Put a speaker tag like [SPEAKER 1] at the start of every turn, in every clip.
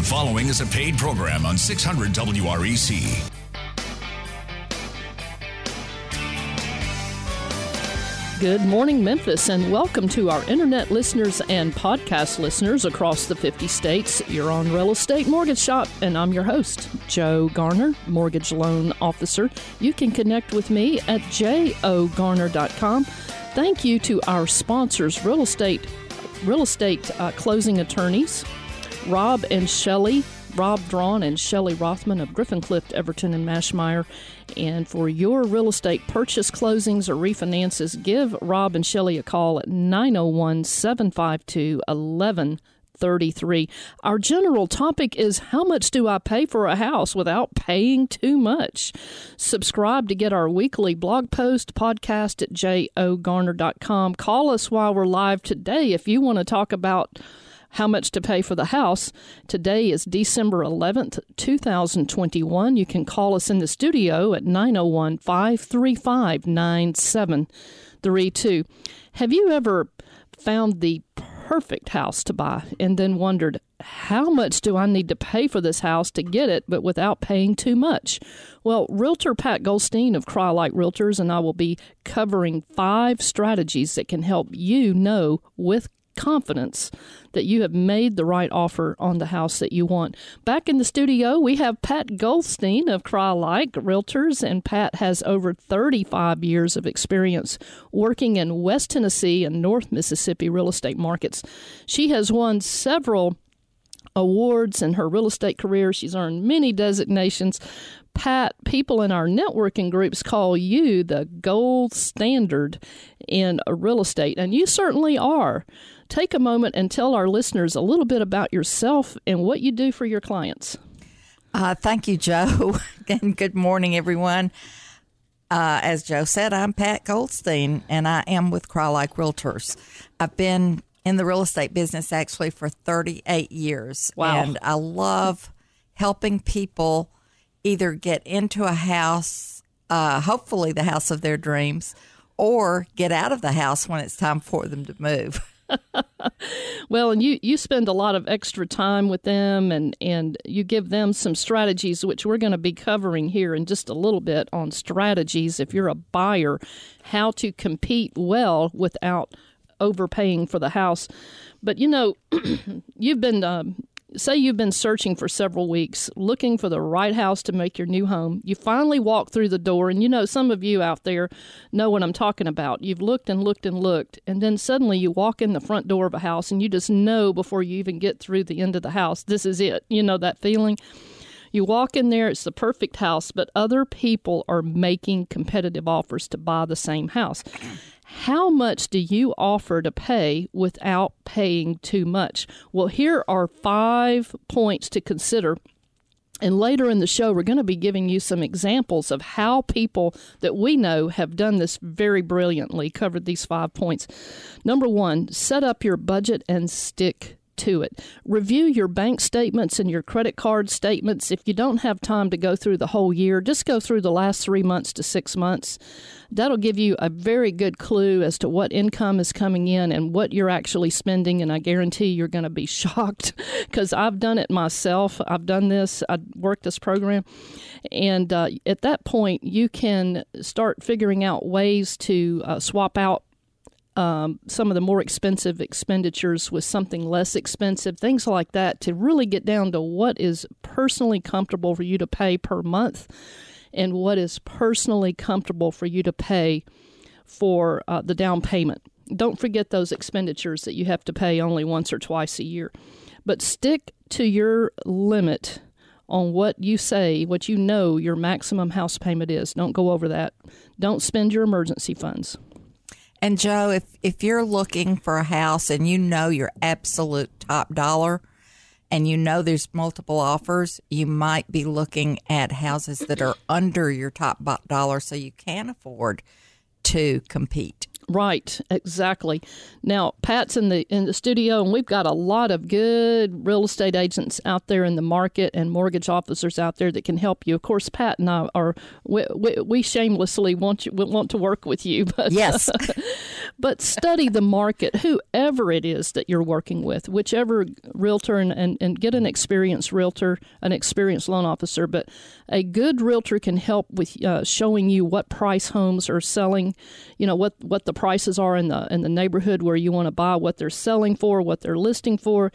[SPEAKER 1] The following is a paid program on 600 WREC.
[SPEAKER 2] Good morning, Memphis, and welcome to our internet listeners and podcast listeners across the 50 states. You're on Real Estate Mortgage Shop, and I'm your host, Joe Garner, Mortgage Loan Officer. You can connect with me at jogarner.com. Thank you to our sponsors, Real Estate, Real Estate uh, Closing Attorneys, Rob and Shelley Rob Drawn and Shelley Rothman of Griffin Clift, Everton, and Maschmeyer. And for your real estate purchase closings or refinances, give Rob and Shelley a call at 901 752 1133. Our general topic is how much do I pay for a house without paying too much? Subscribe to get our weekly blog post podcast at jogarner.com. Call us while we're live today if you want to talk about how much to pay for the house. Today is December 11th, 2021. You can call us in the studio at 901 535 9732. Have you ever found the perfect house to buy and then wondered, how much do I need to pay for this house to get it, but without paying too much? Well, Realtor Pat Goldstein of Crye-Leike Realtors and I will be covering five strategies that can help you know with confidence that you have made the right offer on the house that you want. Back in the studio, we have Pat Goldstein of Crye-Leike Realtors, and Pat has over 35 years of experience working in West Tennessee and North Mississippi real estate markets. She has won several awards in her real estate career. She's earned many designations. Pat, people in our networking groups call you the gold standard in real estate, and you certainly are take a moment and tell our listeners a little bit about yourself and what you do for your clients.
[SPEAKER 3] Uh, thank you, Joe. and good morning, everyone. Uh, as Joe said, I'm Pat Goldstein, and I am with Crye-Leike Realtors. I've been in the real estate business actually for 38 years.
[SPEAKER 2] Wow.
[SPEAKER 3] And I love helping people either get into a house, uh, hopefully the house of their dreams, or get out of the house when it's time for them to move.
[SPEAKER 2] well, and you you spend a lot of extra time with them, and and you give them some strategies, which we're going to be covering here in just a little bit on strategies. If you're a buyer, how to compete well without overpaying for the house. But you know, you've been um, say you've been searching for several weeks, looking for the right house to make your new home. You finally walk through the door, and you know, some of you out there know what I'm talking about. You've looked and looked and looked, and then suddenly you walk in the front door of a house, and you just know before you even get through the end of the house, this is it. You know that feeling? You walk in there, it's the perfect house, but other people are making competitive offers to buy the same house. How much do you offer to pay without paying too much? Well, here are five points to consider. And later in the show, we're going to be giving you some examples of how people that we know have done this very brilliantly, covered these five points. Number one, set up your budget and stick to it. Review your bank statements and your credit card statements. If you don't have time to go through the whole year, just go through the last three months to six months. That'll give you a very good clue as to what income is coming in and what you're actually spending. And I guarantee you're going to be shocked because I've done it myself. I've done this, I worked this program. And uh, at that point, you can start figuring out ways to uh, swap out um, some of the more expensive expenditures with something less expensive, things like that, to really get down to what is personally comfortable for you to pay per month and what is personally comfortable for you to pay for uh, the down payment. Don't forget those expenditures that you have to pay only once or twice a year. But stick to your limit on what you say, what you know your maximum house payment is. Don't go over that. Don't spend your emergency funds.
[SPEAKER 3] And Joe, if if you're looking for a house and you know your absolute top dollar and you know there's multiple offers, you might be looking at houses that are under your top dollar so you can afford to compete.
[SPEAKER 2] Right, exactly. Now, Pat's in the in the studio, and we've got a lot of good real estate agents out there in the market and mortgage officers out there that can help you. Of course, Pat and I are we, we, we shamelessly want you want to work with you,
[SPEAKER 3] but yes,
[SPEAKER 2] but study the market, whoever it is that you're working with, whichever realtor, and, and, and get an experienced realtor, an experienced loan officer. But a good realtor can help with uh, showing you what price homes are selling, you know, what, what the prices are in the, in the neighborhood where you want to buy, what they're selling for, what they're listing for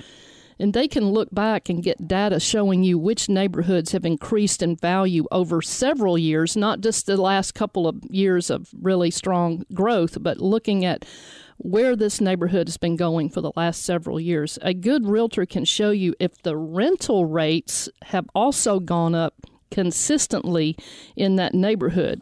[SPEAKER 2] and they can look back and get data showing you which neighborhoods have increased in value over several years, not just the last couple of years of really strong growth, but looking at where this neighborhood has been going for the last several years. A good realtor can show you if the rental rates have also gone up consistently in that neighborhood.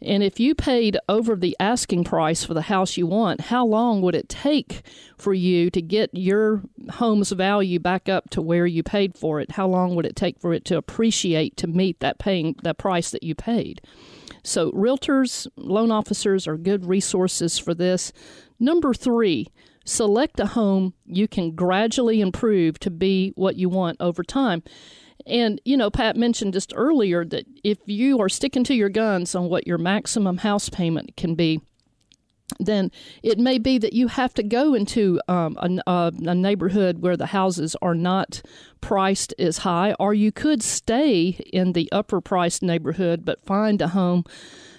[SPEAKER 2] And if you paid over the asking price for the house you want, how long would it take for you to get your home's value back up to where you paid for it? How long would it take for it to appreciate to meet that paying that price that you paid? So realtors, loan officers are good resources for this. Number 3, select a home you can gradually improve to be what you want over time. And, you know, Pat mentioned just earlier that if you are sticking to your guns on what your maximum house payment can be, then it may be that you have to go into um, a, uh, a, neighborhood where the houses are not priced as high, or you could stay in the upper priced neighborhood but find a home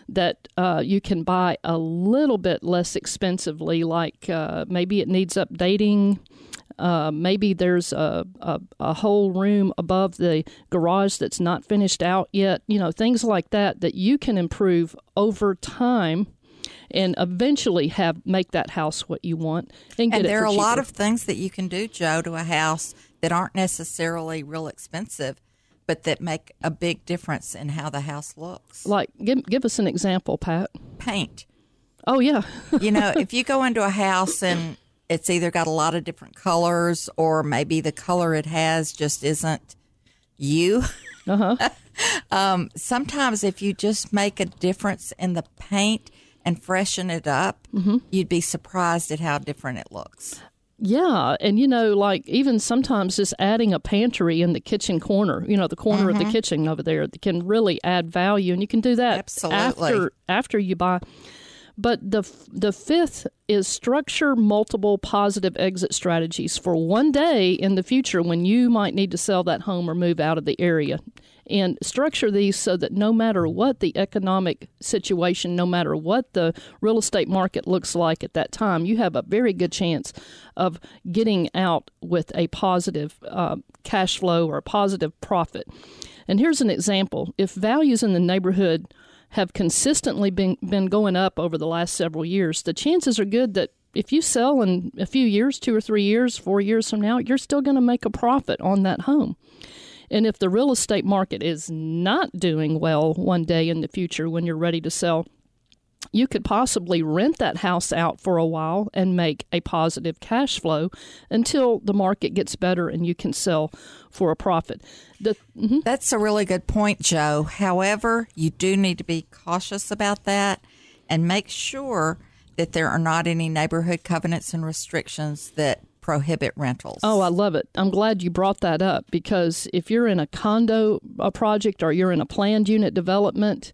[SPEAKER 2] that uh, you can buy a little bit less expensively, like uh, maybe it needs updating uh, maybe there's a, a, a, whole room above the garage that's not finished out yet. You know, things like that that you can improve over time and eventually have make that house what you want and,
[SPEAKER 3] and there are
[SPEAKER 2] a cheaper.
[SPEAKER 3] lot of things that you can do joe to a house that aren't necessarily real expensive but that make a big difference in how the house looks
[SPEAKER 2] like give, give us an example pat
[SPEAKER 3] paint
[SPEAKER 2] oh yeah
[SPEAKER 3] you know if you go into a house and it's either got a lot of different colors or maybe the color it has just isn't you. Uh-huh. um, sometimes if you just make a difference in the paint and freshen it up, mm-hmm. you'd be surprised at how different it looks.
[SPEAKER 2] Yeah, and you know, like even sometimes just adding a pantry in the kitchen corner, you know, the corner mm-hmm. of the mm-hmm. kitchen over there, can really add value, and you can do that
[SPEAKER 3] Absolutely.
[SPEAKER 2] after after you buy. But the the fifth is structure multiple positive exit strategies for one day in the future when you might need to sell that home or move out of the area. And structure these so that no matter what the economic situation, no matter what the real estate market looks like at that time, you have a very good chance of getting out with a positive uh, cash flow or a positive profit. And here's an example if values in the neighborhood have consistently been, been going up over the last several years, the chances are good that if you sell in a few years, two or three years, four years from now, you're still going to make a profit on that home. And if the real estate market is not doing well one day in the future when you're ready to sell, you could possibly rent that house out for a while and make a positive cash flow until the market gets better and you can sell for a profit.
[SPEAKER 3] The, mm-hmm. That's a really good point, Joe. However, you do need to be cautious about that and make sure that there are not any neighborhood covenants and restrictions that prohibit rentals.
[SPEAKER 2] Oh, I love it. I'm glad you brought that up because if you're in a condo a project or you're in a planned unit development,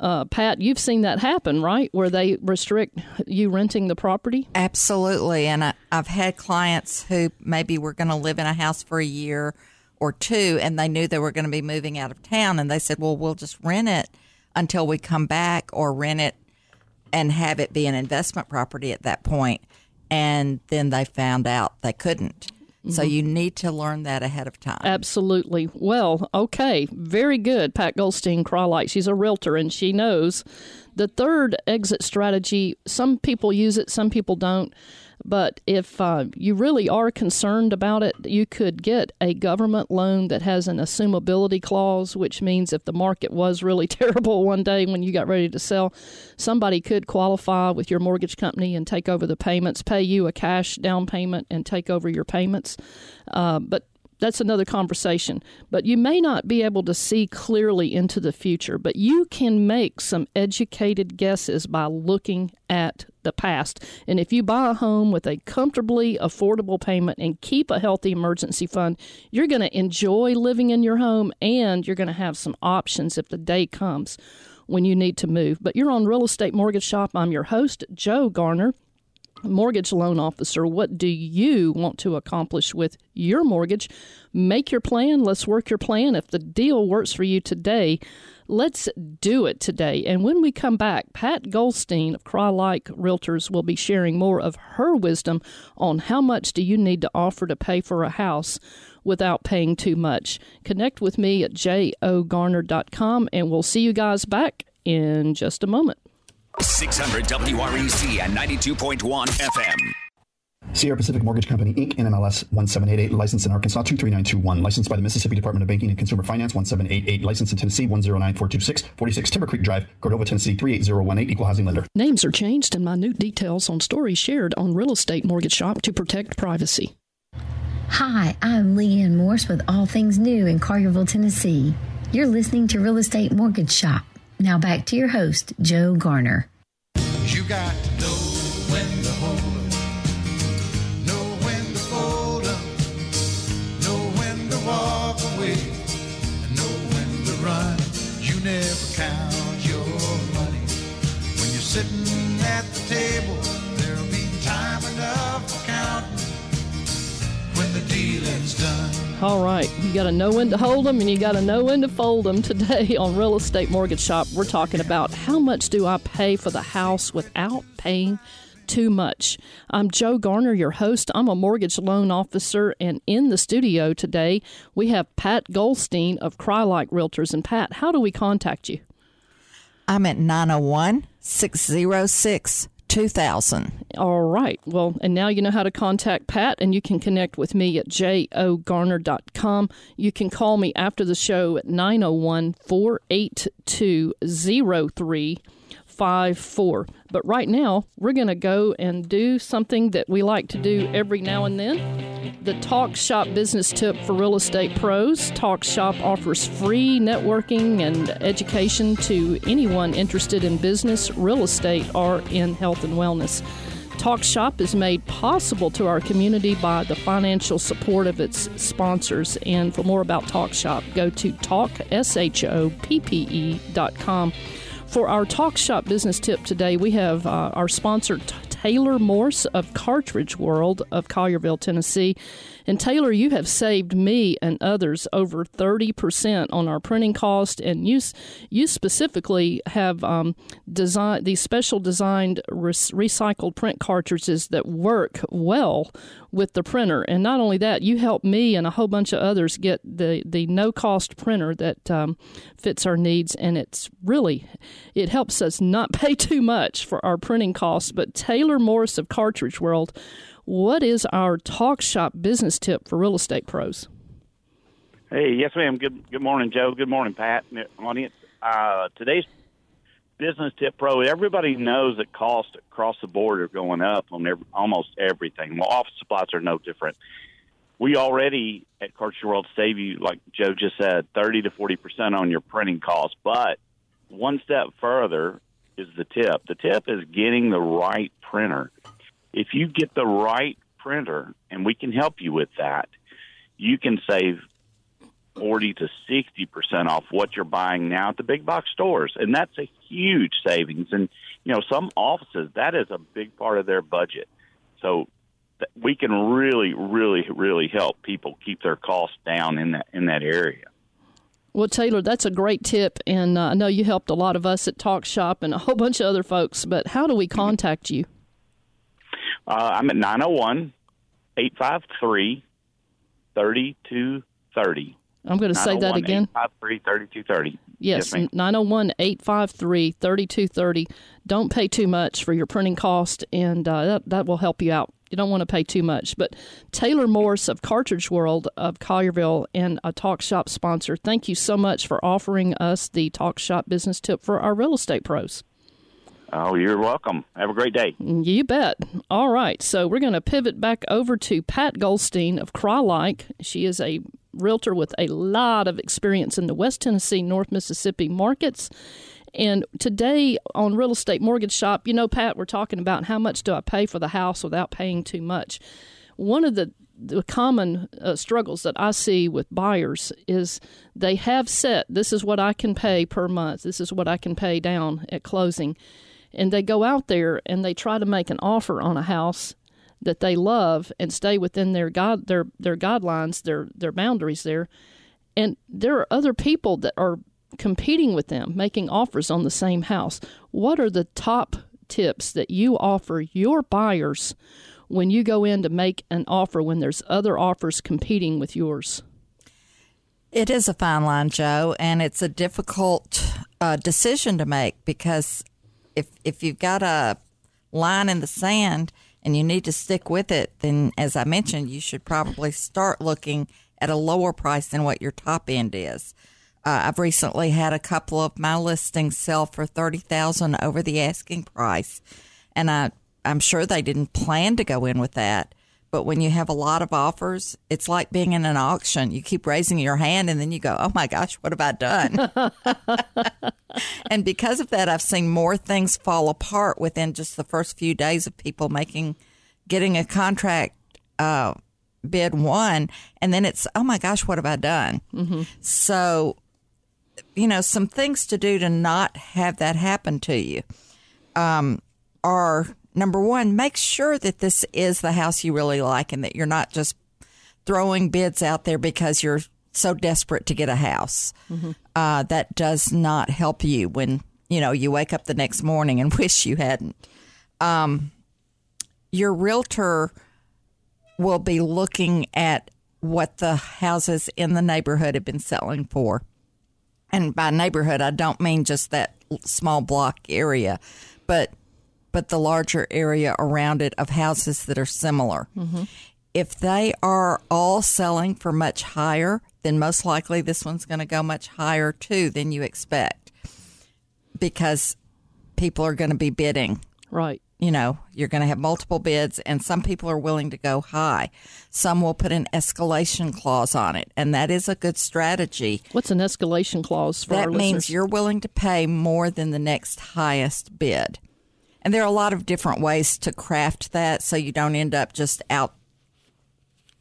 [SPEAKER 2] uh, Pat, you've seen that happen, right? Where they restrict you renting the property?
[SPEAKER 3] Absolutely. And I, have had clients who maybe were going to live in a house for a year or two and they knew they were going to be moving out of town. And they said, well, we'll just rent it until we come back or rent it and have it be an investment property at that point. And then they found out they couldn't. Mm-hmm. So you need to learn that ahead of time.
[SPEAKER 2] Absolutely. Well, okay. Very good, Pat Goldstein Crye-Leike. She's a realtor and she knows the third exit strategy. Some people use it, some people don't. But if uh, you really are concerned about it, you could get a government loan that has an assumability clause, which means if the market was really terrible one day when you got ready to sell, somebody could qualify with your mortgage company and take over the payments, pay you a cash down payment, and take over your payments. Uh, but that's another conversation. But you may not be able to see clearly into the future, but you can make some educated guesses by looking at the past. And if you buy a home with a comfortably affordable payment and keep a healthy emergency fund, you're going to enjoy living in your home and you're going to have some options if the day comes when you need to move. But you're on Real Estate Mortgage Shop. I'm your host, Joe Garner mortgage loan officer. What do you want to accomplish with your mortgage? Make your plan. Let's work your plan. If the deal works for you today, let's do it today. And when we come back, Pat Goldstein of Crye-Leike Realtors will be sharing more of her wisdom on how much do you need to offer to pay for a house without paying too much. Connect with me at jogarner.com and we'll see you guys back in just a moment.
[SPEAKER 1] 600 WREC and 92.1 FM.
[SPEAKER 4] Sierra Pacific Mortgage Company, Inc., NMLS 1788, licensed in Arkansas 23921, licensed by the Mississippi Department of Banking and Consumer Finance 1788, licensed in Tennessee 109426, 46 Timber Creek Drive, Cordova, Tennessee 38018, equal housing lender.
[SPEAKER 2] Names are changed and minute details on stories shared on Real Estate Mortgage Shop to protect privacy.
[SPEAKER 5] Hi, I'm Leanne Morse with All Things New in Collierville, Tennessee. You're listening to Real Estate Mortgage Shop. Now back to your host, Joe Garner.
[SPEAKER 6] You got to know when to hold up, know when to fold up, know when to walk away, and know when to run. You never count your money. When you're sitting
[SPEAKER 2] All right, you got to know when to hold them and you got to know when to fold them. Today on Real Estate Mortgage Shop, we're talking about how much do I pay for the house without paying too much. I'm Joe Garner, your host. I'm a mortgage loan officer, and in the studio today we have Pat Goldstein of Crye-Leike Realtors. And Pat, how do we contact you?
[SPEAKER 3] I'm at 901 606 2000.
[SPEAKER 2] All right. Well, and now you know how to contact Pat, and you can connect with me at jogarner.com. You can call me after the show at 901 482 0354. But right now, we're going to go and do something that we like to do every now and then the Talk Shop business tip for real estate pros. Talk Shop offers free networking and education to anyone interested in business, real estate, or in health and wellness. Talk Shop is made possible to our community by the financial support of its sponsors. And for more about Talk Shop, go to talkshoppe.com. For our Talk Shop business tip today, we have uh, our sponsor, Taylor Morse of Cartridge World of Collierville, Tennessee. And Taylor, you have saved me and others over 30% on our printing cost, and you, you specifically have um, designed these special designed re- recycled print cartridges that work well with the printer. And not only that, you help me and a whole bunch of others get the, the no cost printer that um, fits our needs. And it's really, it helps us not pay too much for our printing costs. But Taylor Morris of Cartridge World, what is our talk shop business tip for real estate pros?
[SPEAKER 7] Hey, yes, ma'am. Good good morning, Joe. Good morning, Pat, audience. Uh, today's business tip pro. Everybody knows that costs across the board are going up on every, almost everything. Well, office supplies are no different. We already at Cartridge World save you, like Joe just said, thirty to forty percent on your printing costs. But one step further is the tip. The tip is getting the right printer. If you get the right printer, and we can help you with that, you can save 40 to 60 percent off what you're buying now at the big box stores, and that's a huge savings. And you know, some offices that is a big part of their budget, so th- we can really, really, really help people keep their costs down in that in that area.
[SPEAKER 2] Well, Taylor, that's a great tip, and uh, I know you helped a lot of us at Talk Shop and a whole bunch of other folks. But how do we contact you?
[SPEAKER 7] Uh, I'm at 901 853 3230.
[SPEAKER 2] I'm going to say that again.
[SPEAKER 7] 853
[SPEAKER 2] Yes, 901 853 3230. Don't pay too much for your printing cost, and uh, that, that will help you out. You don't want to pay too much. But Taylor Morse of Cartridge World of Collierville and a Talk Shop sponsor, thank you so much for offering us the Talk Shop business tip for our real estate pros.
[SPEAKER 7] Oh, you're welcome. Have a great day.
[SPEAKER 2] You bet. All right. So we're going to pivot back over to Pat Goldstein of Crye-Leike. She is a realtor with a lot of experience in the West Tennessee, North Mississippi markets. And today on Real Estate Mortgage Shop, you know, Pat, we're talking about how much do I pay for the house without paying too much. One of the the common uh, struggles that I see with buyers is they have set this is what I can pay per month, this is what I can pay down at closing, and they go out there and they try to make an offer on a house that they love and stay within their god their their guidelines, their their boundaries there, and there are other people that are competing with them, making offers on the same house. What are the top tips that you offer your buyers when you go in to make an offer when there's other offers competing with yours?
[SPEAKER 3] It is a fine line, Joe, and it's a difficult uh, decision to make because if if you've got a line in the sand and you need to stick with it, then as I mentioned, you should probably start looking at a lower price than what your top end is. Uh, I've recently had a couple of my listings sell for thirty thousand over the asking price, and I I'm sure they didn't plan to go in with that. But when you have a lot of offers, it's like being in an auction. You keep raising your hand, and then you go, "Oh my gosh, what have I done?" and because of that, I've seen more things fall apart within just the first few days of people making getting a contract. Uh, bid one and then it's oh my gosh what have i done so you know, some things to do to not have that happen to you um, are number one, make sure that this is the house you really like and that you're not just throwing bids out there because you're so desperate to get a house. Uh, that does not help you when, you know, you wake up the next morning and wish you hadn't. Um, your realtor will be looking at what the houses in the neighborhood have been selling for and by neighborhood I don't mean just that small block area, but but the larger area around it of houses that are similar. If they are all selling for much higher, then most likely this one's going to go much higher too than you expect, because people are going to be bidding
[SPEAKER 2] Right.
[SPEAKER 3] you know, you're going to have multiple bids, and some people are willing to go high. Some will put an escalation clause on it, and that is a good strategy.
[SPEAKER 2] What's an escalation clause for
[SPEAKER 3] That means
[SPEAKER 2] listeners?
[SPEAKER 3] you're willing to pay more than the next highest bid. And there are a lot of different ways to craft that so you don't end up just out,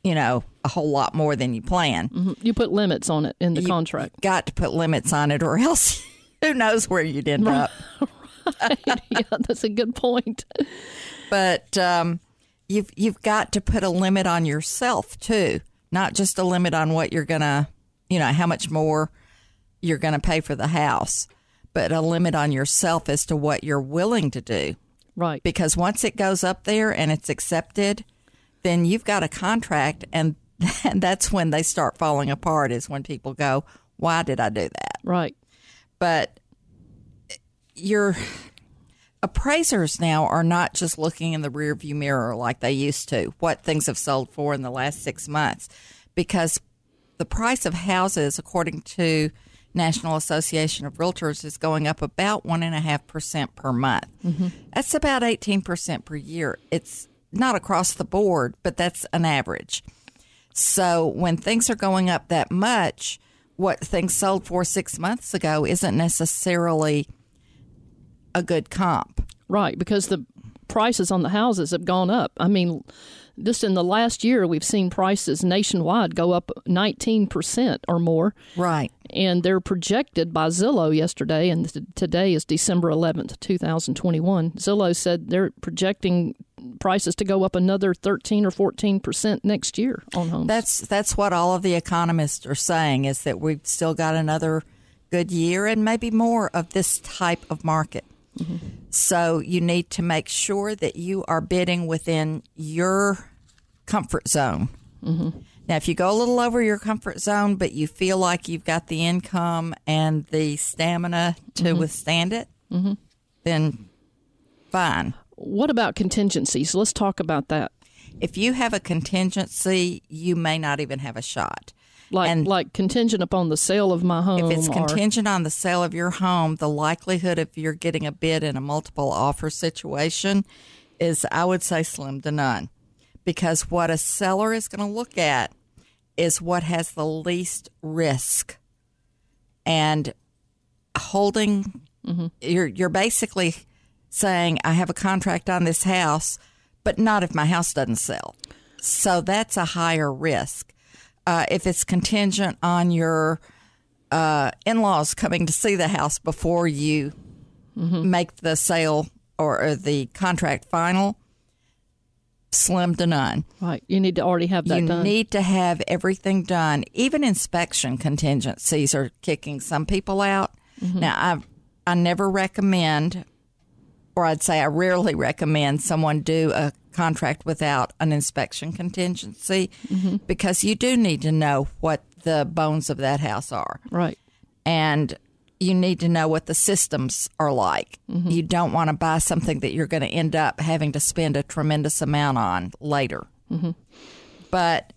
[SPEAKER 3] you know, a whole lot more than you plan.
[SPEAKER 2] You put limits on it in the
[SPEAKER 3] You
[SPEAKER 2] contract.
[SPEAKER 3] got to put limits on it, or else who knows where you'd end up.
[SPEAKER 2] yeah, that's a good point.
[SPEAKER 3] but um, you've you've got to put a limit on yourself too, not just a limit on what you're gonna, you know, how much more you're gonna pay for the house, but a limit on yourself as to what you're willing to do.
[SPEAKER 2] Right.
[SPEAKER 3] Because once it goes up there and it's accepted, then you've got a contract, and, that's when they start falling apart. Is when people go, "Why did I do that?"
[SPEAKER 2] Right.
[SPEAKER 3] but your appraisers now are not just looking in the rearview mirror like they used to, what things have sold for in the last six months, because the price of houses, according to National Association of Realtors, is going up about one and a half percent per month. Mm-hmm. That's about eighteen percent per year. It's not across the board, but that's an average. So when things are going up that much, what things sold for six months ago isn't necessarily a good comp.
[SPEAKER 2] Right, because the prices on the houses have gone up. I mean, just in the last year, we've seen prices nationwide go up 19% or more.
[SPEAKER 3] Right.
[SPEAKER 2] And they're projected by Zillow yesterday, and t- today is December 11th, 2021. Zillow said they're projecting prices to go up another 13 or 14% next year on homes.
[SPEAKER 3] That's that's what all of the economists are saying is that we've still got another good year and maybe more of this type of market. So you need to make sure that you are bidding within your comfort zone. Now, if you go a little over your comfort zone, but you feel like you've got the income and the stamina to mm-hmm. withstand it, mm-hmm. then fine.
[SPEAKER 2] what about contingencies? Let's talk about that.
[SPEAKER 3] If you have a contingency, you may not even have a shot.
[SPEAKER 2] Like,
[SPEAKER 3] And-
[SPEAKER 2] like contingent upon the sale of my home.
[SPEAKER 3] If it's
[SPEAKER 2] or-
[SPEAKER 3] contingent on the sale of your home, the likelihood of you're getting a bid in a multiple offer situation is, I would say, slim to none. Because what a seller is going to look at is what has the least risk. And holding, mm-hmm. you're, you're basically saying, I have a contract on this house, but not if my house doesn't sell. So that's a higher risk. Uh, if it's contingent on your uh, in laws coming to see the house before you make the sale or, or the contract final, slim to none.
[SPEAKER 2] Right. You need to already have that
[SPEAKER 3] you
[SPEAKER 2] done.
[SPEAKER 3] need to have everything done. Even inspection contingencies are kicking some people out.
[SPEAKER 2] Mm-hmm.
[SPEAKER 3] Now, I I never recommend, or I'd say I rarely recommend someone do a contract without an inspection contingency
[SPEAKER 2] Mm-hmm.
[SPEAKER 3] because you do need to know what the bones of that house are
[SPEAKER 2] right.
[SPEAKER 3] and you need to know what the systems are like.
[SPEAKER 2] Mm-hmm.
[SPEAKER 3] You don't want to buy something that you're going to end up having to spend a tremendous amount on later.
[SPEAKER 2] Mm-hmm.
[SPEAKER 3] But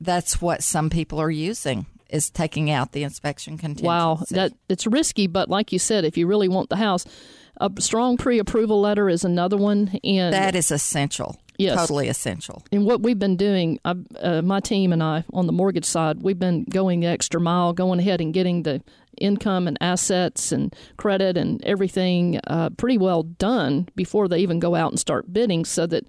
[SPEAKER 3] that's what some people are using is taking out the inspection contingency.
[SPEAKER 2] Wow, that it's risky, but like you said, if you really want the house, a strong pre-approval letter is another one, and
[SPEAKER 3] that is essential.
[SPEAKER 2] Yes.
[SPEAKER 3] Totally essential.
[SPEAKER 2] and what we've been doing, I, uh, my team and I on the mortgage side, we've been going the extra mile, going ahead and getting the income and assets and credit and everything uh, pretty well done before they even go out and start bidding, so that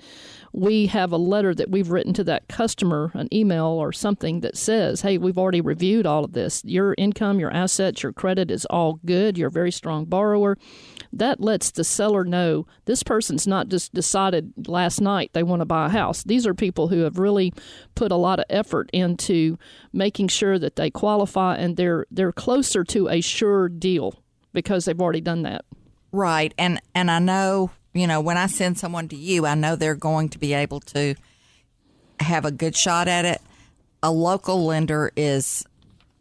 [SPEAKER 2] we have a letter that we've written to that customer, an email or something that says, "Hey, we've already reviewed all of this. Your income, your assets, your credit is all good. You're a very strong borrower." That lets the seller know this person's not just decided last night they want to buy a house. These are people who have really put a lot of effort into making sure that they qualify and they're they're closer to a sure deal because they've already done that.
[SPEAKER 3] Right. And and I know, you know, when I send someone to you, I know they're going to be able to have a good shot at it. A local lender is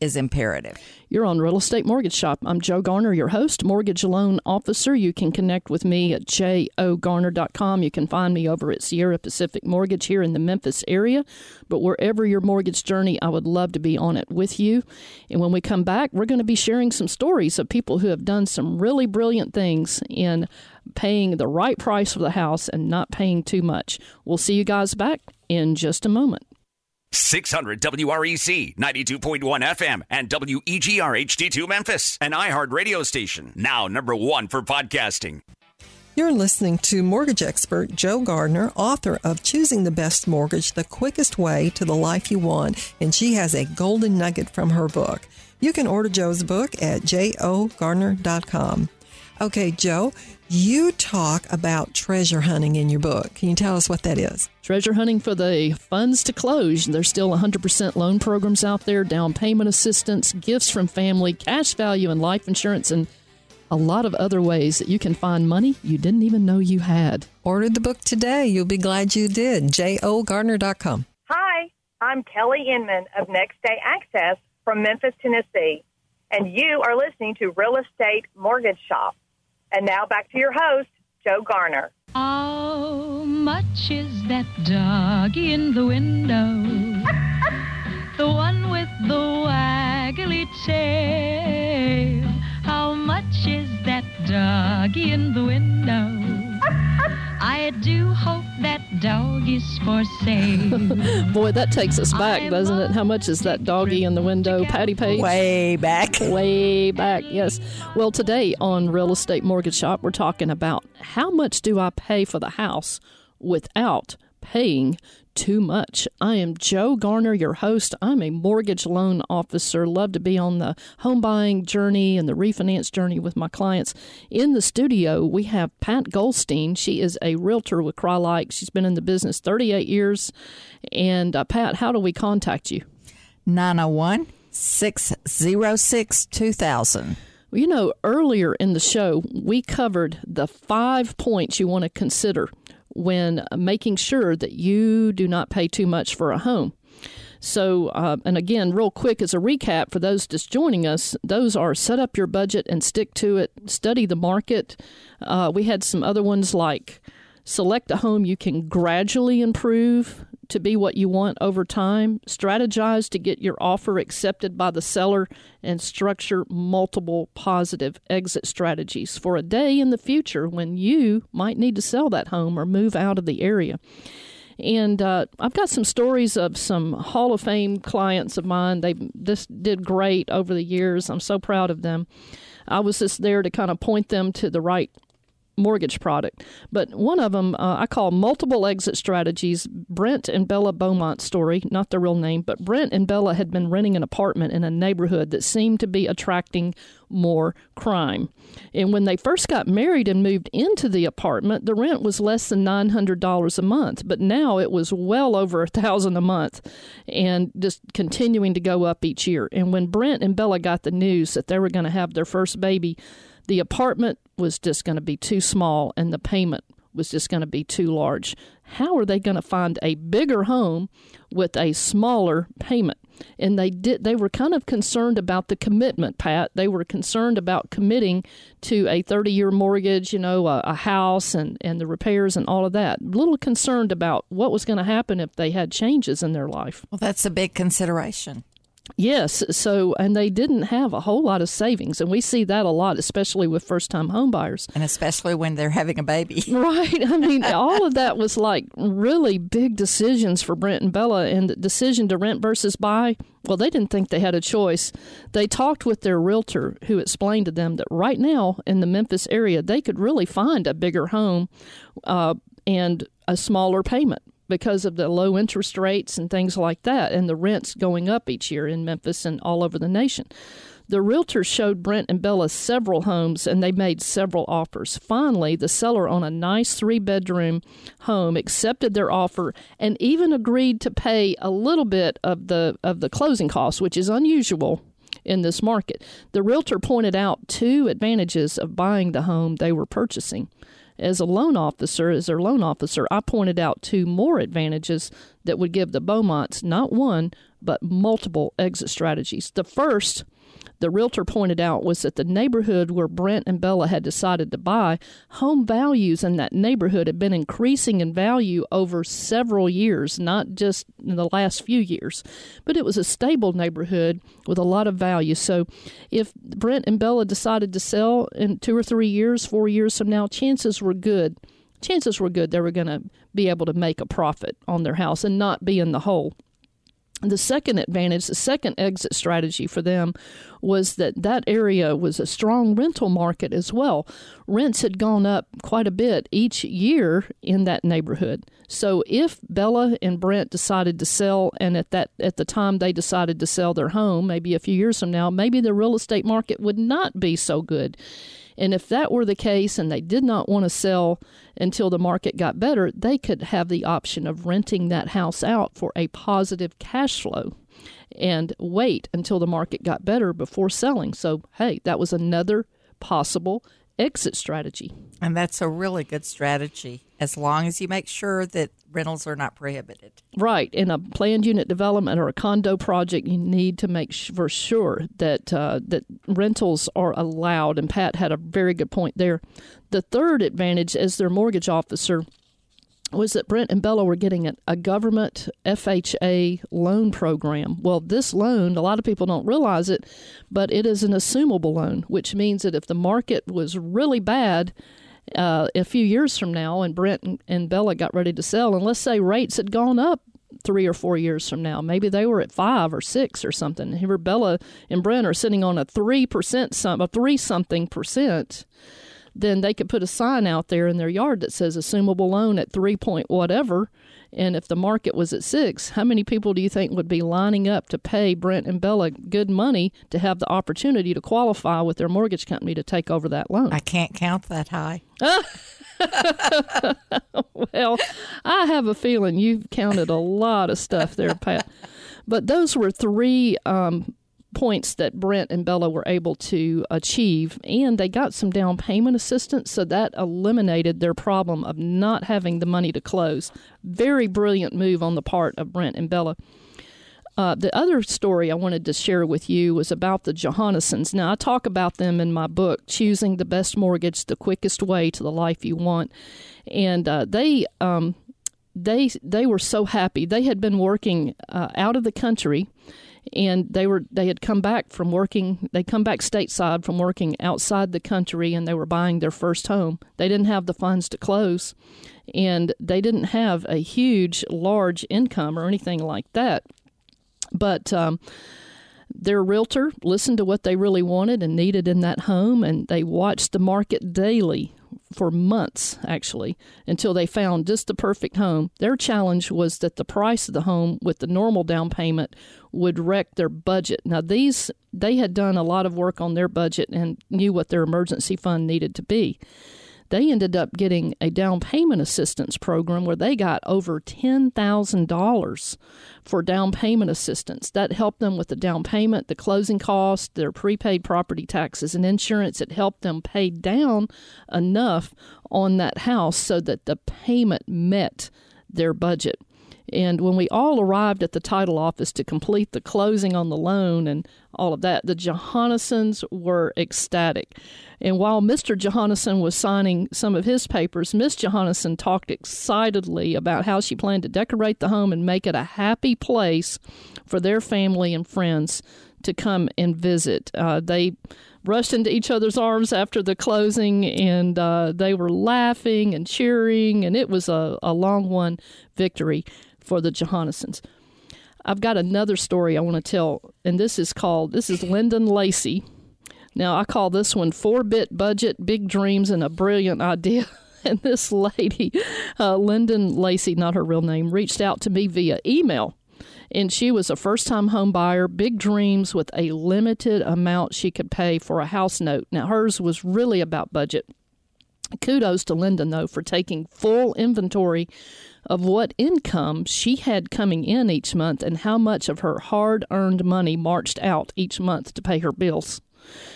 [SPEAKER 3] is imperative.
[SPEAKER 2] You're on Real Estate Mortgage Shop. I'm Joe Garner, your host, mortgage loan officer. You can connect with me at jogarner.com. You can find me over at Sierra Pacific Mortgage here in the Memphis area. But wherever your mortgage journey, I would love to be on it with you. And when we come back, we're going to be sharing some stories of people who have done some really brilliant things in paying the right price for the house and not paying too much. We'll see you guys back in just a moment.
[SPEAKER 8] 600 WREC, 92.1 FM, and WEGR HD2 Memphis, an iHeart radio station. Now number one for podcasting.
[SPEAKER 9] You're listening to mortgage expert Joe Garner, author of Choosing the Best Mortgage, the quickest way to the life you want, and she has a golden nugget from her book. You can order Joe's book at jogarner.com. Okay, Joe, you talk about treasure hunting in your book. Can you tell us what that is?
[SPEAKER 2] Treasure hunting for the funds to close. There's still 100% loan programs out there, down payment assistance, gifts from family, cash value, and life insurance, and a lot of other ways that you can find money you didn't even know you had.
[SPEAKER 9] Order the book today. You'll be glad you did. jogarner.com.
[SPEAKER 10] Hi, I'm Kelly Inman of Next Day Access from Memphis, Tennessee, and you are listening to Real Estate Mortgage Shop. And now back to your host, Joe Garner.
[SPEAKER 11] How much is that dog in the window? the one with the waggly tail. How much is that dog in the window? I do hope that dog is for sale.
[SPEAKER 2] Boy, that takes us back, doesn't it? How much is that doggy in the window? Patti Page?
[SPEAKER 3] Way back.
[SPEAKER 2] Way back, yes. Well, today on Real Estate Mortgage Shop, we're talking about how much do I pay for the house without paying too much. I am Joe Garner, your host. I'm a mortgage loan officer. Love to be on the home buying journey and the refinance journey with my clients. In the studio, we have Pat Goldstein. She is a realtor with Crye-Leike. She's been in the business 38 years. And uh, Pat, how do we contact you?
[SPEAKER 3] 901 606 2000.
[SPEAKER 2] Well, you know, earlier in the show, we covered the five points you want to consider when making sure that you do not pay too much for a home. So, uh, and again, real quick as a recap for those just joining us, those are set up your budget and stick to it, study the market. Uh, we had some other ones like select a home you can gradually improve to be what you want over time, strategize to get your offer accepted by the seller, and structure multiple positive exit strategies for a day in the future when you might need to sell that home or move out of the area. And uh, I've got some stories of some Hall of Fame clients of mine. They just did great over the years. I'm so proud of them. I was just there to kind of point them to the right mortgage product. But one of them uh, I call multiple exit strategies. Brent and Bella Beaumont story, not their real name, but Brent and Bella had been renting an apartment in a neighborhood that seemed to be attracting more crime. And when they first got married and moved into the apartment, the rent was less than $900 a month, but now it was well over a thousand a month and just continuing to go up each year. And when Brent and Bella got the news that they were going to have their first baby, the apartment was just going to be too small and the payment was just going to be too large. How are they going to find a bigger home with a smaller payment? And they did they were kind of concerned about the commitment, Pat. They were concerned about committing to a 30-year mortgage, you know, a, a house and and the repairs and all of that. A little concerned about what was going to happen if they had changes in their life.
[SPEAKER 3] Well, that's a big consideration.
[SPEAKER 2] Yes, so and they didn't have a whole lot of savings, and we see that a lot, especially with first-time homebuyers,
[SPEAKER 3] and especially when they're having a baby.
[SPEAKER 2] right? I mean, all of that was like really big decisions for Brent and Bella, and the decision to rent versus buy. Well, they didn't think they had a choice. They talked with their realtor, who explained to them that right now in the Memphis area, they could really find a bigger home uh, and a smaller payment because of the low interest rates and things like that, and the rents going up each year in Memphis and all over the nation. The realtor showed Brent and Bella several homes and they made several offers. Finally, the seller on a nice three bedroom home accepted their offer and even agreed to pay a little bit of the of the closing costs, which is unusual in this market. The realtor pointed out two advantages of buying the home they were purchasing as a loan officer, as their loan officer, I pointed out two more advantages that would give the Beaumonts not one, but multiple exit strategies. The first the realtor pointed out was that the neighborhood where Brent and Bella had decided to buy, home values in that neighborhood had been increasing in value over several years, not just in the last few years. But it was a stable neighborhood with a lot of value. So if Brent and Bella decided to sell in two or three years, four years from now, chances were good. Chances were good they were going to be able to make a profit on their house and not be in the hole. The second advantage, the second exit strategy for them was that that area was a strong rental market as well. Rents had gone up quite a bit each year in that neighborhood. So if Bella and Brent decided to sell and at that at the time they decided to sell their home, maybe a few years from now, maybe the real estate market would not be so good. And if that were the case and they did not want to sell until the market got better, they could have the option of renting that house out for a positive cash flow and wait until the market got better before selling. So, hey, that was another possible exit strategy.
[SPEAKER 3] And that's a really good strategy as long as you make sure that rentals are not prohibited.
[SPEAKER 2] Right. In a planned unit development or a condo project, you need to make for sure that uh, that rentals are allowed. And Pat had a very good point there. The third advantage as their mortgage officer was that Brent and Bella were getting a, a, government FHA loan program. Well, this loan, a lot of people don't realize it, but it is an assumable loan, which means that if the market was really bad uh, a few years from now and Brent and, and Bella got ready to sell, and let's say rates had gone up three or four years from now. Maybe they were at five or six or something. Here, Bella and Brent are sitting on a three percent, some a three something percent then they could put a sign out there in their yard that says assumable loan at three point whatever. And if the market was at six, how many people do you think would be lining up to pay Brent and Bella good money to have the opportunity to qualify with their mortgage company to take over that loan?
[SPEAKER 3] I can't count that high.
[SPEAKER 2] well, I have a feeling you've counted a lot of stuff there, Pat. But those were three um, points that Brent and Bella were able to achieve, and they got some down payment assistance, so that eliminated their problem of not having the money to close. Very brilliant move on the part of Brent and Bella. Uh, the other story I wanted to share with you was about the Johannessons. Now, I talk about them in my book, Choosing the Best Mortgage, the Quickest Way to the Life You Want. And uh, they. Um, they they were so happy. They had been working uh, out of the country and they were they had come back from working they come back stateside from working outside the country and they were buying their first home. They didn't have the funds to close and they didn't have a huge large income or anything like that. But um, their realtor listened to what they really wanted and needed in that home and they watched the market daily for months actually until they found just the perfect home. Their challenge was that the price of the home with the normal down payment would wreck their budget. Now these they had done a lot of work on their budget and knew what their emergency fund needed to be they ended up getting a down payment assistance program where they got over $10,000 for down payment assistance. That helped them with the down payment, the closing costs, their prepaid property taxes, and insurance. It helped them pay down enough on that house so that the payment met their budget. And when we all arrived at the title office to complete the closing on the loan and all of that, the Johannesons were ecstatic. And while Mr. Johannesson was signing some of his papers, Miss Johannesson talked excitedly about how she planned to decorate the home and make it a happy place for their family and friends to come and visit. Uh, they rushed into each other's arms after the closing and uh, they were laughing and cheering, and it was a, a long won victory for the Johannessons. I've got another story I want to tell, and this is called this is Lyndon Lacey. Now I call this one four bit budget, big dreams, and a brilliant idea. And this lady, uh, Lyndon Lacey, not her real name, reached out to me via email. And she was a first time home buyer, big dreams with a limited amount she could pay for a house note. Now, hers was really about budget. Kudos to Lyndon, though, for taking full inventory of what income she had coming in each month and how much of her hard earned money marched out each month to pay her bills.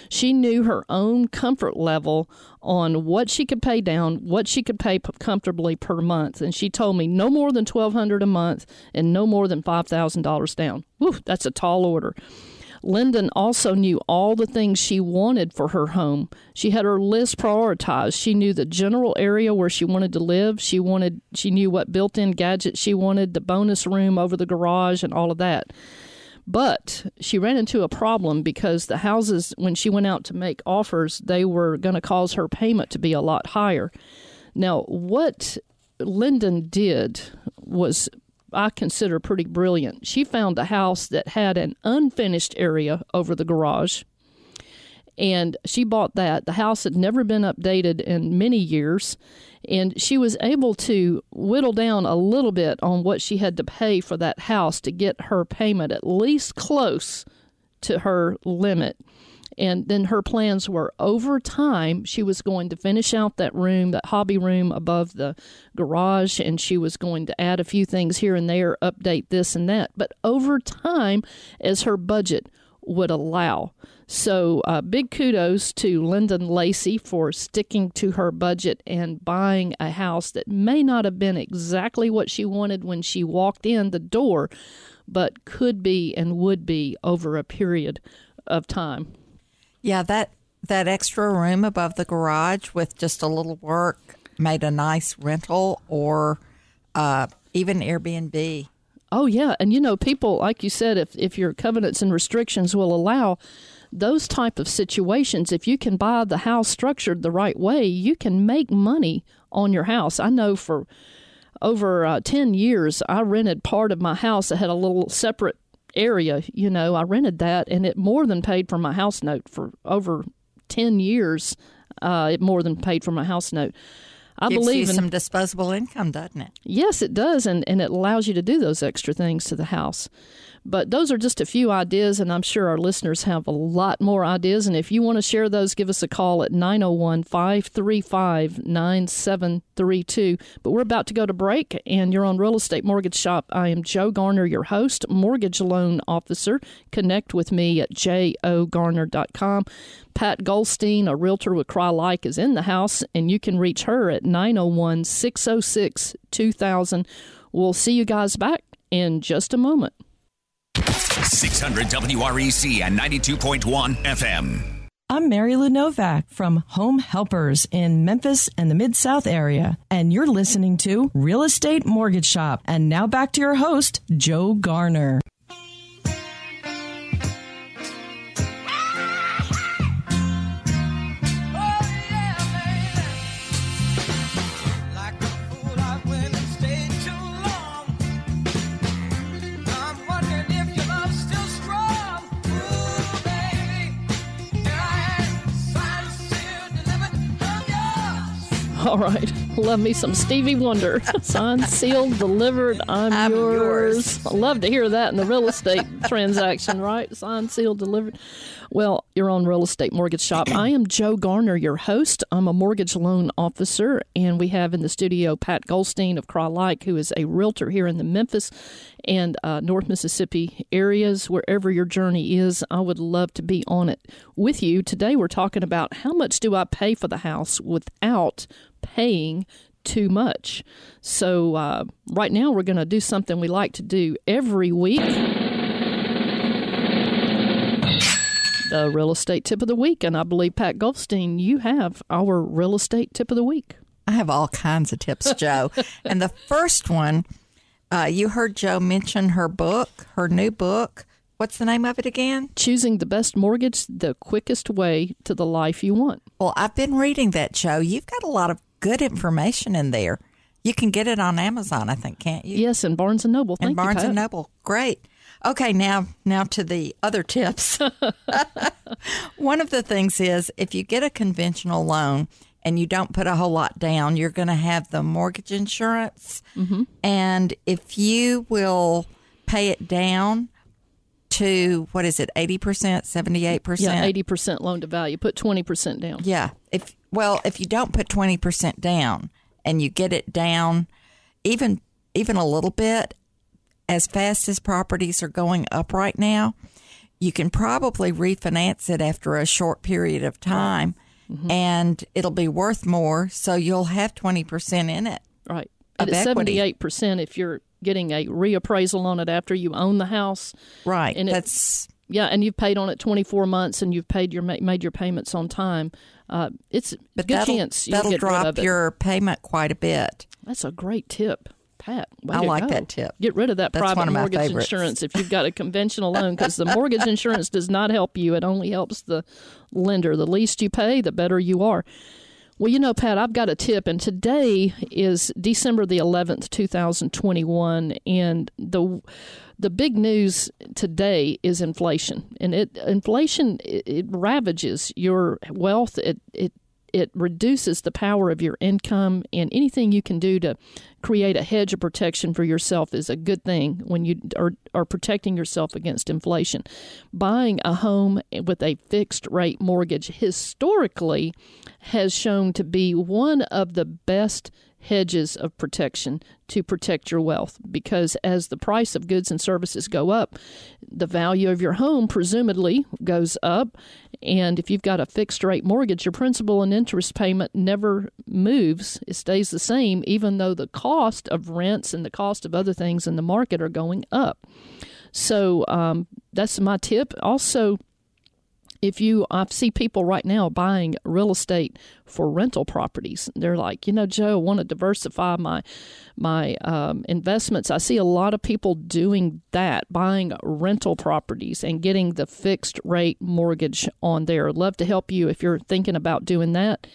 [SPEAKER 2] She knew her own comfort level on what she could pay down, what she could pay comfortably per month, and she told me no more than twelve hundred a month and no more than five thousand dollars down. Whew, that's a tall order. Lyndon also knew all the things she wanted for her home. She had her list prioritized. She knew the general area where she wanted to live. She wanted she knew what built-in gadgets she wanted, the bonus room over the garage and all of that. But she ran into a problem because the houses, when she went out to make offers, they were going to cause her payment to be a lot higher. Now, what Lyndon did was I consider pretty brilliant. She found a house that had an unfinished area over the garage. And she bought that. The house had never been updated in many years. And she was able to whittle down a little bit on what she had to pay for that house to get her payment at least close to her limit. And then her plans were over time, she was going to finish out that room, that hobby room above the garage, and she was going to add a few things here and there, update this and that. But over time, as her budget would allow. So, uh, big kudos to Lyndon Lacey for sticking to her budget and buying a house that may not have been exactly what she wanted when she walked in the door, but could be and would be over a period of time.
[SPEAKER 3] Yeah, that that extra room above the garage with just a little work made a nice rental or uh, even Airbnb.
[SPEAKER 2] Oh yeah, and you know, people like you said, if if your covenants and restrictions will allow those type of situations, if you can buy the house structured the right way, you can make money on your house. I know for over uh, 10 years, I rented part of my house that had a little separate area. You know, I rented that and it more than paid for my house note for over 10 years. Uh, it more than paid for my house note. I
[SPEAKER 3] Gives
[SPEAKER 2] believe
[SPEAKER 3] you
[SPEAKER 2] in
[SPEAKER 3] some disposable income, doesn't it?
[SPEAKER 2] Yes, it does, and, and it allows you to do those extra things to the house. But those are just a few ideas, and I'm sure our listeners have a lot more ideas. And if you want to share those, give us a call at 901 535 9732. But we're about to go to break, and you're on Real Estate Mortgage Shop. I am Joe Garner, your host, mortgage loan officer. Connect with me at jogarner.com. Pat Goldstein, a realtor with Crye-Leike, is in the house, and you can reach her at 901 606 2000. We'll see you guys back in just a moment.
[SPEAKER 8] 600 WREC and 92.1 FM.
[SPEAKER 12] I'm Mary Lou Novak from Home Helpers in Memphis and the Mid South area, and you're listening to Real Estate Mortgage Shop. And now back to your host, Joe Garner.
[SPEAKER 2] All right. Love me some Stevie Wonder. Signed, sealed, delivered. I'm,
[SPEAKER 3] I'm
[SPEAKER 2] yours. I love to hear that in the real estate transaction, right? Signed, sealed, delivered. Well, you're on Real Estate Mortgage Shop. I am Joe Garner, your host. I'm a mortgage loan officer, and we have in the studio Pat Goldstein of Cry who is a realtor here in the Memphis and uh, North Mississippi areas. Wherever your journey is, I would love to be on it with you. Today, we're talking about how much do I pay for the house without paying too much. So, uh, right now, we're going to do something we like to do every week. The real estate tip of the week. And I believe, Pat Goldstein, you have our real estate tip of the week.
[SPEAKER 3] I have all kinds of tips, Joe. and the first one, uh, you heard Joe mention her book, her new book. What's the name of it again?
[SPEAKER 2] Choosing the best mortgage, the quickest way to the life you want.
[SPEAKER 3] Well, I've been reading that, Joe. You've got a lot of good information in there. You can get it on Amazon, I think, can't you?
[SPEAKER 2] Yes, and Barnes and Noble. Thank
[SPEAKER 3] and Barnes
[SPEAKER 2] you,
[SPEAKER 3] and Noble. Great. Okay, now now to the other tips. One of the things is if you get a conventional loan and you don't put a whole lot down, you're going to have the mortgage insurance.
[SPEAKER 2] Mm-hmm.
[SPEAKER 3] And if you will pay it down to what is it, eighty percent, seventy eight percent?
[SPEAKER 2] Yeah, eighty percent loan to value. Put twenty percent down.
[SPEAKER 3] Yeah. If well, if you don't put twenty percent down and you get it down even even a little bit, as fast as properties are going up right now, you can probably refinance it after a short period of time
[SPEAKER 2] Mm-hmm.
[SPEAKER 3] and it'll be worth more. So you'll have twenty percent in it.
[SPEAKER 2] Right. And it's
[SPEAKER 3] equity.
[SPEAKER 2] seventy-eight percent if you're getting a reappraisal on it after you own the house.
[SPEAKER 3] Right.
[SPEAKER 2] And it-
[SPEAKER 3] That's
[SPEAKER 2] Yeah, and you've paid on it twenty-four months, and you've paid your made your payments on time. Uh, it's
[SPEAKER 3] but
[SPEAKER 2] good
[SPEAKER 3] that'll,
[SPEAKER 2] chance
[SPEAKER 3] that'll drop your payment quite a bit.
[SPEAKER 2] That's a great tip, Way
[SPEAKER 3] I like
[SPEAKER 2] go.
[SPEAKER 3] that tip.
[SPEAKER 2] Get rid of that
[SPEAKER 3] That's
[SPEAKER 2] private
[SPEAKER 3] of
[SPEAKER 2] mortgage
[SPEAKER 3] favorites.
[SPEAKER 2] insurance if you've got a conventional loan, because the mortgage insurance does not help you. It only helps the lender. The least you pay, the better you are. Well, you know, Pat, I've got a tip, and today is December the 11th, 2021, and the the big news today is inflation, and it inflation it, it ravages your wealth. It it it reduces the power of your income, and anything you can do to create a hedge of protection for yourself is a good thing when you are, are protecting yourself against inflation. Buying a home with a fixed rate mortgage historically has shown to be one of the best hedges of protection to protect your wealth because as the price of goods and services go up, the value of your home presumably goes up. And if you've got a fixed rate mortgage, your principal and interest payment never moves. It stays the same, even though the cost of rents and the cost of other things in the market are going up. So um, that's my tip. Also, if you I see people right now buying real estate for rental properties. They're like, you know, Joe, I want to diversify my my um, investments. I see a lot of people doing that, buying rental properties and getting the fixed rate mortgage on there. Love to help you if you're thinking about doing that.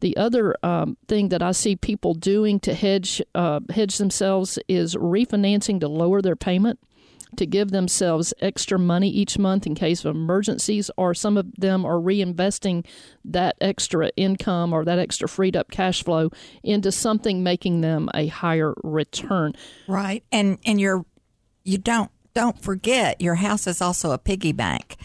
[SPEAKER 2] The other um, thing that I see people doing to hedge uh, hedge themselves is refinancing to lower their payment to give themselves extra money each month in case of emergencies, or some of them are reinvesting that extra income or that extra freed up cash flow into something making them a higher return.
[SPEAKER 3] Right. And and you're you don't don't forget your house is also a piggy bank.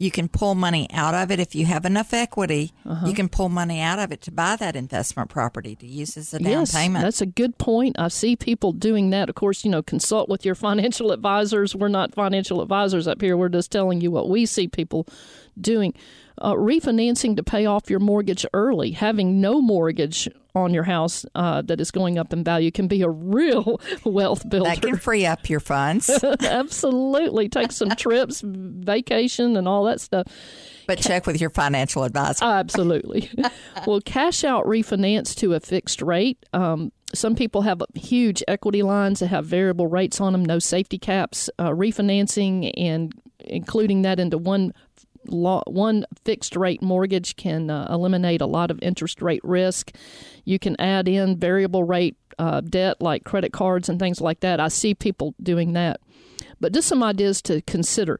[SPEAKER 3] You can pull money out of it if you have enough equity.
[SPEAKER 2] Uh-huh.
[SPEAKER 3] You can pull money out of it to buy that investment property to use as a down
[SPEAKER 2] yes,
[SPEAKER 3] payment.
[SPEAKER 2] That's a good point. I see people doing that. Of course, you know, consult with your financial advisors. We're not financial advisors up here. We're just telling you what we see people doing. Uh, refinancing to pay off your mortgage early, having no mortgage on your house uh, that is going up in value can be a real wealth builder.
[SPEAKER 3] that can free up your funds.
[SPEAKER 2] Absolutely. Take some trips, vacation, and all that stuff.
[SPEAKER 3] But check with your financial advisor.
[SPEAKER 2] Absolutely. well, cash out refinance to a fixed rate. Um, some people have huge equity lines that have variable rates on them, no safety caps. Uh, refinancing and including that into one law, one fixed rate mortgage can uh, eliminate a lot of interest rate risk. You can add in variable rate uh, debt like credit cards and things like that. I see people doing that. But just some ideas to consider.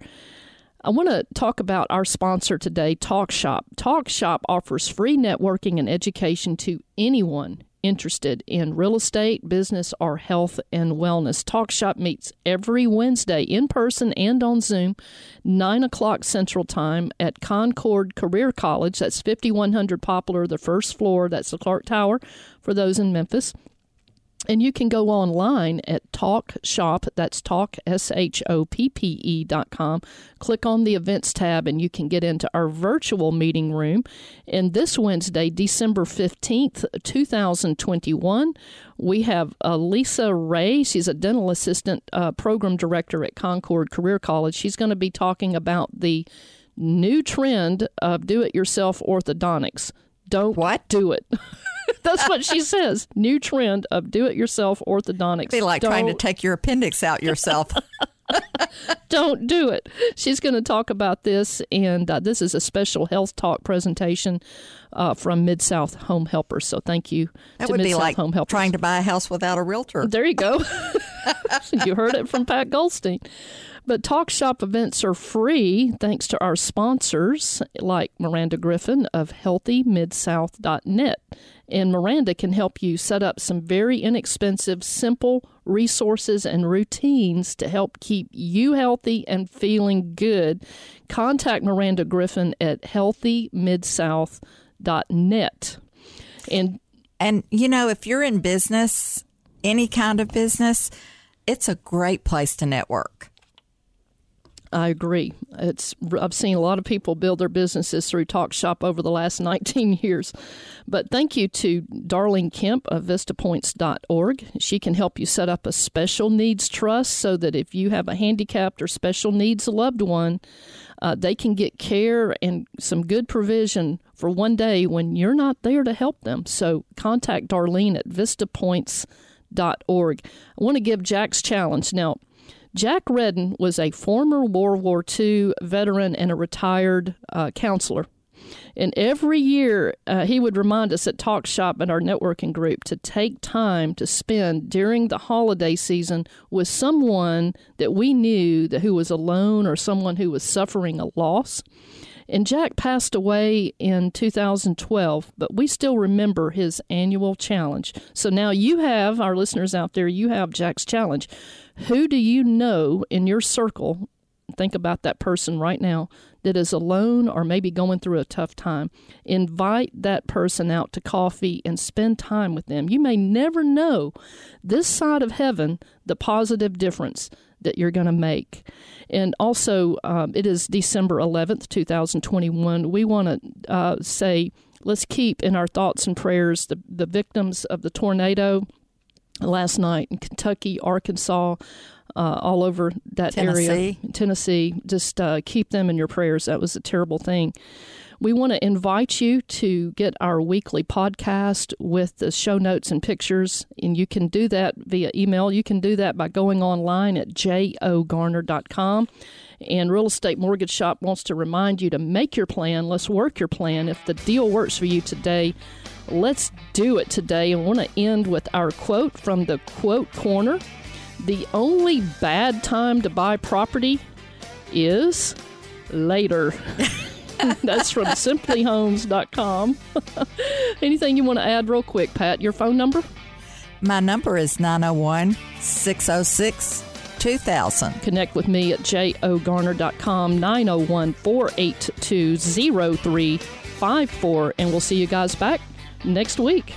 [SPEAKER 2] I want to talk about our sponsor today, TalkShop. TalkShop offers free networking and education to anyone interested in real estate, business, or health and wellness. Talk Shop meets every Wednesday in person and on Zoom, 9 o'clock Central Time at Concord Career College. That's 5100 Poplar, the first floor. That's the Clark Tower for those in Memphis. And you can go online at Talk Shop, that's Talk, S H O P P E dot com. Click on the events tab, and you can get into our virtual meeting room. And this Wednesday, December 15th, 2021, we have uh, Lisa Ray. She's a dental assistant uh, program director at Concord Career College. She's going to be talking about the new trend of do it yourself orthodontics. Don't
[SPEAKER 3] what?
[SPEAKER 2] do it. That's what she says. New trend of do it yourself orthodontics.
[SPEAKER 3] It'd be like trying to take your appendix out yourself.
[SPEAKER 2] don't do it. She's going to talk about this, and uh, this is a special health talk presentation uh, from Mid South Home Helpers. So thank you
[SPEAKER 3] That
[SPEAKER 2] to
[SPEAKER 3] would
[SPEAKER 2] Mid
[SPEAKER 3] be
[SPEAKER 2] South
[SPEAKER 3] like
[SPEAKER 2] Home Helpers.
[SPEAKER 3] trying to buy a house without a realtor.
[SPEAKER 2] There you go. you heard it from Pat Goldstein. But Talk Shop events are free thanks to our sponsors like Miranda Griffin of healthymidSouth.net. And Miranda can help you set up some very inexpensive, simple resources and routines to help keep you healthy and feeling good. Contact Miranda Griffin at healthymidSouth.net. And
[SPEAKER 3] And you know, if you're in business, any kind of business, it's a great place to network.
[SPEAKER 2] I agree. It's I've seen a lot of people build their businesses through Talk Shop over the last 19 years. But thank you to Darlene Kemp of vistapoints.org. She can help you set up a special needs trust so that if you have a handicapped or special needs loved one, uh, they can get care and some good provision for one day when you're not there to help them. So contact Darlene at vistapoints.org. I want to give Jack's challenge. Now, Jack Redden was a former World War II veteran and a retired uh, counselor. And every year, uh, he would remind us at Talk Shop and our networking group to take time to spend during the holiday season with someone that we knew that who was alone or someone who was suffering a loss. And Jack passed away in 2012, but we still remember his annual challenge. So now you have, our listeners out there, you have Jack's challenge. Who do you know in your circle? Think about that person right now that is alone or maybe going through a tough time. Invite that person out to coffee and spend time with them. You may never know this side of heaven the positive difference that you're going to make. And also, um, it is December 11th, 2021. We want to uh, say, let's keep in our thoughts and prayers the, the victims of the tornado last night in Kentucky, Arkansas, uh, all over that area,
[SPEAKER 3] Tennessee.
[SPEAKER 2] Tennessee. Just uh, keep them in your prayers. That was a terrible thing. We want to invite you to get our weekly podcast with the show notes and pictures, and you can do that via email. You can do that by going online at jogarner.com. And Real Estate Mortgage Shop wants to remind you to make your plan. Let's work your plan. If the deal works for you today, let's do it today. I want to end with our quote from the Quote Corner The only bad time to buy property is later. That's from simplyhomes.com. Anything you want to add real quick, Pat? Your phone number?
[SPEAKER 3] My number is 901 606 2000.
[SPEAKER 2] Connect with me at jogarner.com, 901 482 0354, and we'll see you guys back next week.